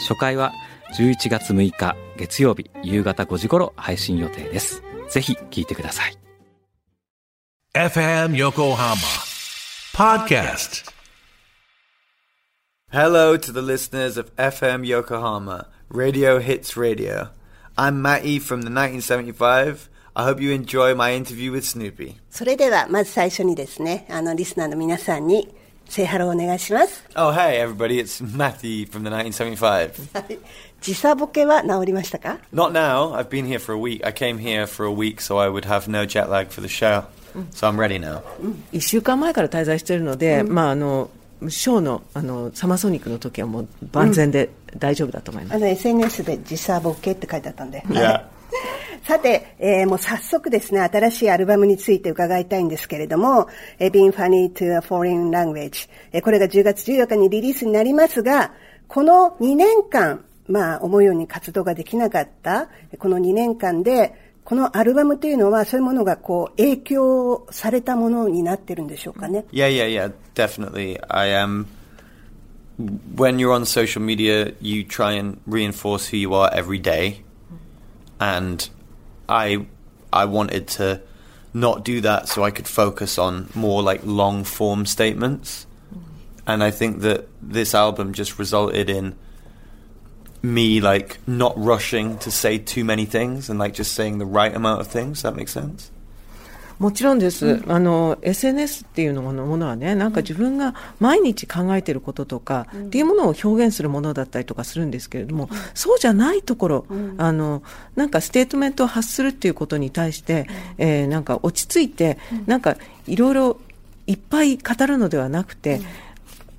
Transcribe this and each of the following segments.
初回は11月6日月曜日夕方5時頃配信予定ですぜひ聞いてください FM Yokohama Podcast Hello to the listeners of FM Yokohama, Radio Hits Radio. I'm Matty from the 1975. I hope you enjoy my interview with Snoopy. それでは、まず最初にですね、あの、リスナーの皆さんに、セイハローお願いします。Oh, hey everybody, it's Matty from the 1975. はい時差ボケは治りましたか Not now, I've been here for a week. I came here for a week so I would have no jet lag for the show. So I'm ready now. 1週間前から滞在しているので、まあ、あのショーのあのサマーソニックの時はもう万全で大丈夫だと思います、あの、SNS で時差ボケって書いてあったんで。Yeah. さて、えーもう早速ですね、新しいアルバムについて伺いたいんですけれども、えー Being Funny to a Foreign Language、えーこれが10月14日にリリースになりますが、この2年間、まあ、思うように活動ができなかった、この2年間で、このアルバムというのは、そういうものがこう、影響されたものになってるんでしょうかね？Yeah, yeah, yeah, definitely. I am. when you're on social media, you try and reinforce who you are every day, and I, I wanted to not do that so I could focus on more like long form statements, and I think that this album just resulted in me like not rushing to say too many things and like just saying the right amount of things. That make sense? もちろんです、あの SNS っていうのものものはねなんか自分が毎日考えていることとか、っていうものを表現するものだったりとかするんですけれども、そうじゃないところ、あのなんかステートメントを発するっていうことに対して、えーなんか落ち着いて、なんかいろいろいっぱい語るのではなくて、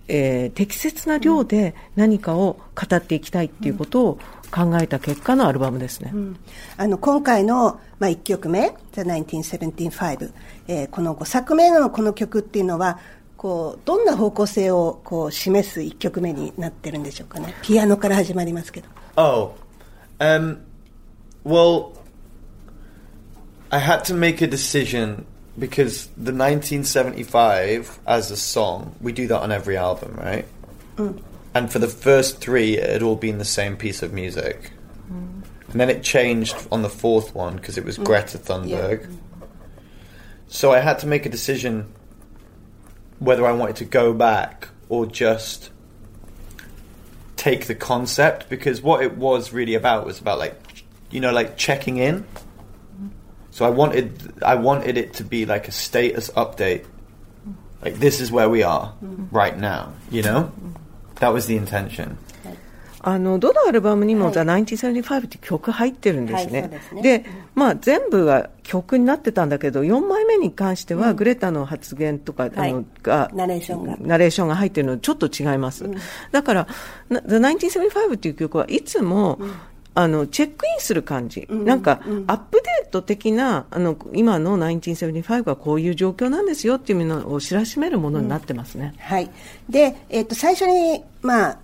えー適切な量で何かを語っていきたいっていうことを考えた結果のアルバムですね。あの、今回の、まあ、1曲目、The 1975、えーこの5作目のこの曲っていうのは、こう、どんな方向性をこう示す1曲目になってるんでしょうかね。ピアノから始まりますけど。Oh, um, well, I had to make a decision because the 1975 as a song, we do that on every album, right? And for the first three, it had all been the same piece of music. Mm. And then it changed on the fourth one because it was mm. Greta Thunberg. So I had to make a decision whether I wanted to go back or just take the concept because what it was really about was about like you know like checking in. Mm-hmm. So i wanted i wanted it to be like a status update. Mm. Like this is where we are right now you know that was the intention. あのどのアルバムにも「はい。The 1975」って曲入ってるんですね。はいですね。でまあ、全部が曲になってたんだけど4枚目に関しては、グレタの発言とか、はい。あのがナレーションが。ナレーションが入ってるのちょっと違います。だからな「The 1975」っていう曲はいつも、あのチェックインする感じ、なんか、アップデート的なあの今の1975はこういう状況なんですよっていうのを知らしめるものになってますね。はい。で、えっ、と、最初に、まあ、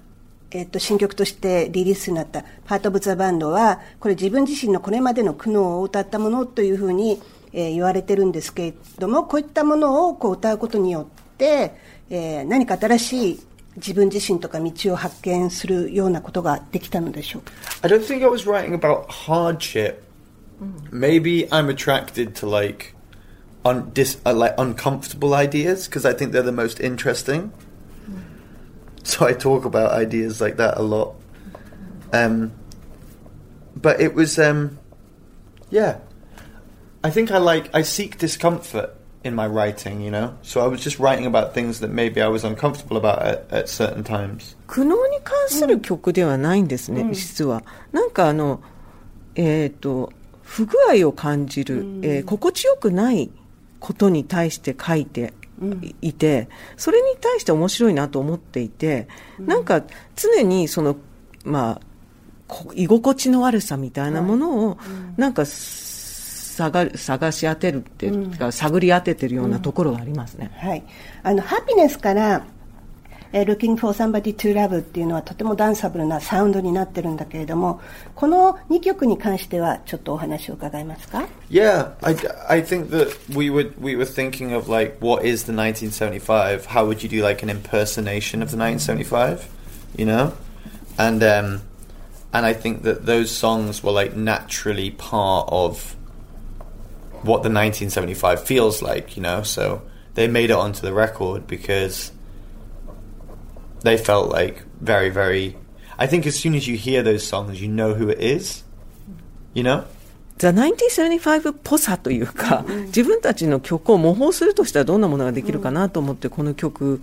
えっ、と、新曲としてリリースになったパート・オブ・ザ・バンドは、これ自分自身のこれまでの苦悩を歌ったものというふうに、えー言われてるんですけれども、こういったものをこう歌うことによって、えー何か新しい自分自身とか道を発見するようなことができたのでしょうか。 i don't think i was writing about hardship maybe i'm attracted to like un- dis- uh, like uncomfortable ideas because i think they're the most interesting so I talk about ideas like that a lot. Um, but it was, um, yeah. I think I like I seek discomfort in my writing, you know? So I was just writing about things that maybe I was uncomfortable about at, at certain times. 苦悩に関する曲ではないんですね、実は。なんかあの、えっ、と、不具合を感じる、えー心地よくないことに対して書いていて、それに対して面白いなと思っていて、なんか常にその、まあ、こ居心地の悪さみたいなものを、なんか探探し当てるっていうか、探り当ててるようなところがありますね。はい。あの、ハピネスから、えー Looking for Somebody to Love っていうのはとてもダンサブルなサウンドになってるんだけれども、この2曲に関してはちょっとお話を伺えますか Yeah, I, I think that we would we were thinking of like what is the 1975? How would you do like an impersonation of the 1975? You know, and um, and I think that those songs were like naturally part of what the 1975 feels like. You know, so they made it onto the record because they felt like very very. I think as soon as you hear those songs, you know who it is. You know. ザ・1975っぽさというか、自分たちの曲を模倣するとしたらどんなものができるかなと思って、この曲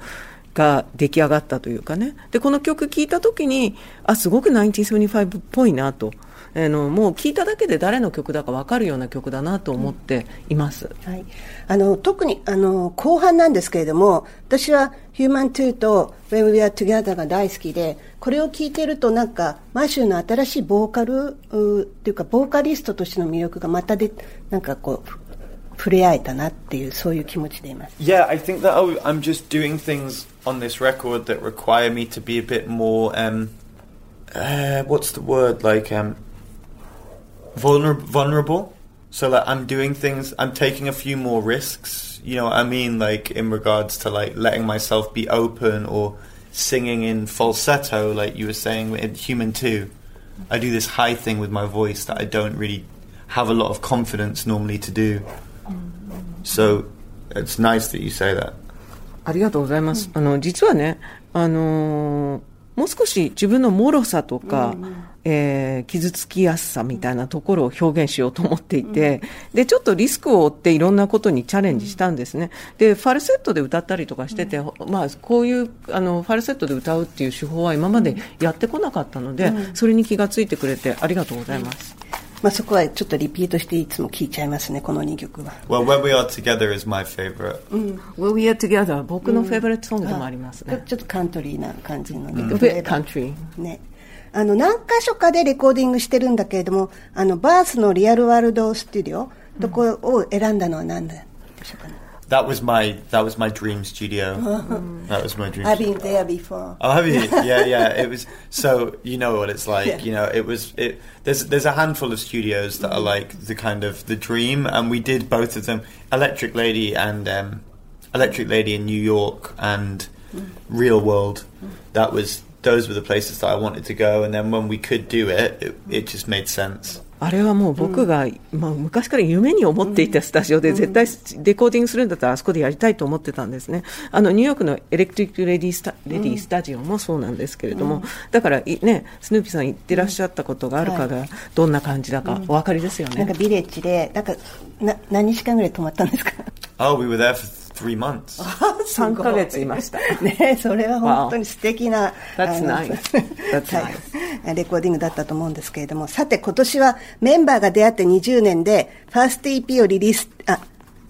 が出来上がったというかね。で、この曲聴いたときに、あ、すごく1975っぽいなと。 あのもう聴いただけで誰の曲だか分かるような曲だなと思っています。はい、あの特にあの後半なんですけれども私は「Human 2」と「When We Are Together」が大好きでこれを聴いてるとなんかマシューの新しいボーカルうっていうかボーカリストとしての魅力がまたでなんかこうふ触れ合えたなっていうそういう気持ちでいます Yeah, I think that I, am just doing things on this record that require me to be a bit more. Um, uh, what's the word? Like um, vulner- vulnerable. So like I'm doing things. I'm taking a few more risks. You know what I mean? Like in regards to like letting myself be open or singing in falsetto, like you were saying in Human Two. I do this high thing with my voice that I don't really have a lot of confidence normally to do. So it's nice that you say that. ありがとうございます。あの、実はね、あのー もう少し自分の脆さとか、えー傷つきやすさみたいなところを表現しようと思っていて、で、ちょっとリスクを負っていろんなことにチャレンジしたんですね。で、ファルセットで歌ったりとかしてて、まあ、こういう、あの、ファルセットで歌うっていう手法は今までやってこなかったので、それに気がついてくれてありがとうございます。まあ、そこはちょっとリピートしていつも聴いちゃいますねこの2曲は Well, When We Are Together is my favorite. Will We Are Together 僕のフェイブレットソングでもありますね。ちょっとカントリーな感じのね、Bit country ね。あの、何箇所かでレコーディングしてるんだけれども、あの、バースのリアルワールドスタジオ、とこを選んだのは何でしょうかね？That was my that was my dream studio. that was my dream. I've studio. been there before. Oh, have you? Yeah, yeah. It was so you know what it's like. Yeah. You know, it was it. There's there's a handful of studios that are mm. like the kind of the dream, and we did both of them. Electric Lady and um, Electric Lady in New York and mm. Real World. Mm. That was those were the places that I wanted to go, and then when we could do it, it, it just made sense. あれはもう僕が、まあ、昔から夢に思っていたスタジオで絶対レコーディングするんだったらあそこでやりたいと思ってたんですね。あのニューヨークの Electric Lady スタ Lady スタジオもそうなんですけれども、だからいね、スヌーピーさん言ってらっしゃったことがあるかがどんな感じだかお分かりですよね。なんかビレッジで、なんか、な、何日間ぐらい泊まったんですか？Oh, we were there for three months. 3ヶ月いました。ねそれは本当に素敵な、That's あの nice. That's はいレコーディングだったと思うんですけれども、さて今年はメンバーが出会って20年で、ファースト EP をリリース、あ、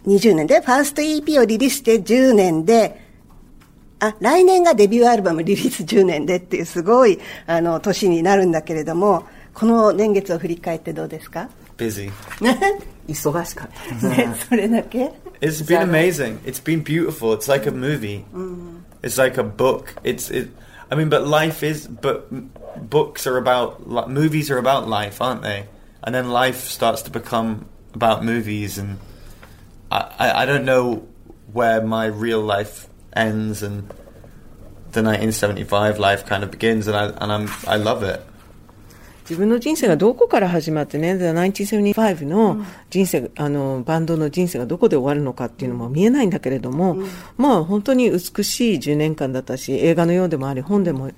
20年で、ファースト EP をリリースして10年で、あ、来年がデビューアルバムリリース10年でっていうすごい、あの、年になるんだけれども、この年月を振り返ってどうですか？Busy. 忙しかったですね。ね、それだけ？It's been amazing. It's been beautiful. It's like a movie. Mm-hmm. It's like a book. It's it. I mean, but life is. But books are about. Movies are about life, aren't they? And then life starts to become about movies, and I, I, I don't know where my real life ends and the 1975 life kind of begins, and I and I'm I love it. 自分の人生がどこから始まってね、The 1975の人生、あの、バンドの人生がどこで終わるのかっていうのも見えないんだけれども、まあ本当に美しい10年間だったし、映画のようでもあり、本でも、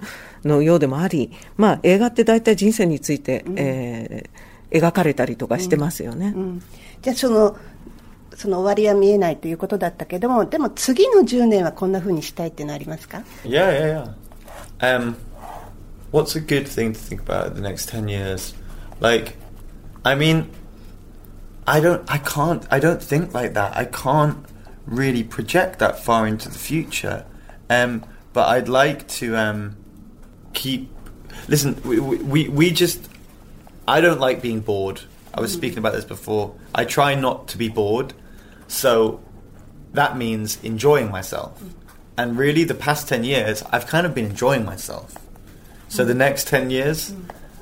のようでもあり、まあ映画って大体人生について、えー描かれたりとかしてますよね。うん。じゃあそのその終わりは見えないということだったけどもでも次の10年はこんな風にしたいっていうのはありますか？Yeah, yeah, yeah. Um, what's a good thing to think about the next ten years? Like, I mean, I don't, I can't, I don't think like that. I can't really project that far into the future. Um, but I'd like to um, keep. Listen, we, we, we just. I don't like being bored. I was speaking about this before. I try not to be bored. So that means enjoying myself. And really, the past 10 years, I've kind of been enjoying myself. So the next 10 years,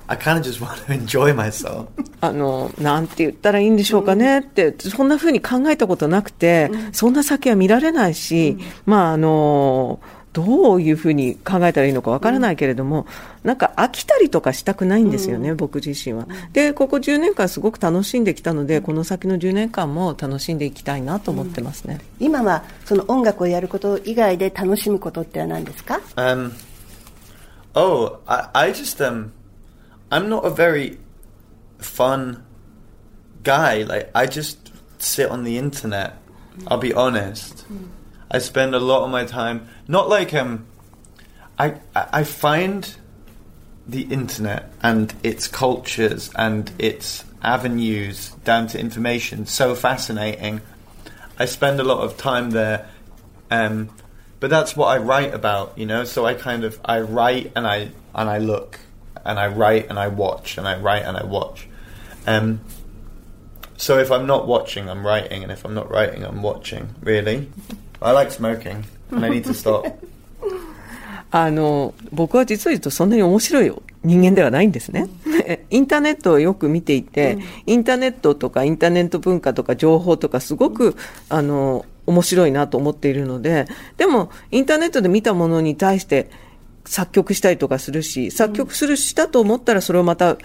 I kind of just want to enjoy myself. あの、なんて言ったらいいんでしょうかね。って、そんな風に考えたことなくて、そんな先は見られないし、まあ、あの、どういうふうに考えたらいいのかわからないけれども、なんか飽きたりとかしたくないんですよね、僕自身は。で、ここ10年間すごく楽しんできたので、この先の10年間も楽しんでいきたいなと思ってますね。今はその音楽をやること以外で楽しむことっては何ですか？Um, oh, I, I just um, I'm not a very fun guy. Like I just sit on the internet. I'll be honest. I spend a lot of my time not like um, I I I find the internet and its cultures and its avenues down to information so fascinating. I spend a lot of time there, um, but that's what I write about, you know. So I kind of I write and I and I look and I write and I watch and I write and I watch. Um, so if I'm not watching, I'm writing, and if I'm not writing, I'm watching. Really, I like smoking, and I need to stop. あの、僕は実を言うとそんなに面白い人間ではないんですね。インターネットをよく見ていて、インターネットとかインターネット文化とか情報とかすごく、あの、 面白いなと思っているので、でも、インターネットで見たものに対して作曲したりとかするし、作曲するしたと思ったらそれをまた、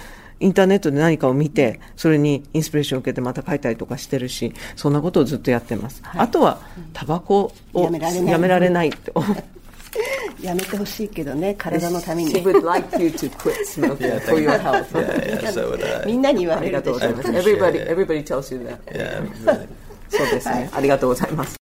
インターネットで何かを見て、それにインスピレーションを受けてまた書いたりとかしてるし、そんなことをずっとやってます。あとは、タバコをやめられないやめられないって。やめてほしいけどね体のために She would like you to quit smoking Yeah, for your you. health. Yeah, yeah. So would I. みんなに言われるでしょ Everybody, everybody tells you that. Yeah. そうですね。ありがとうございます。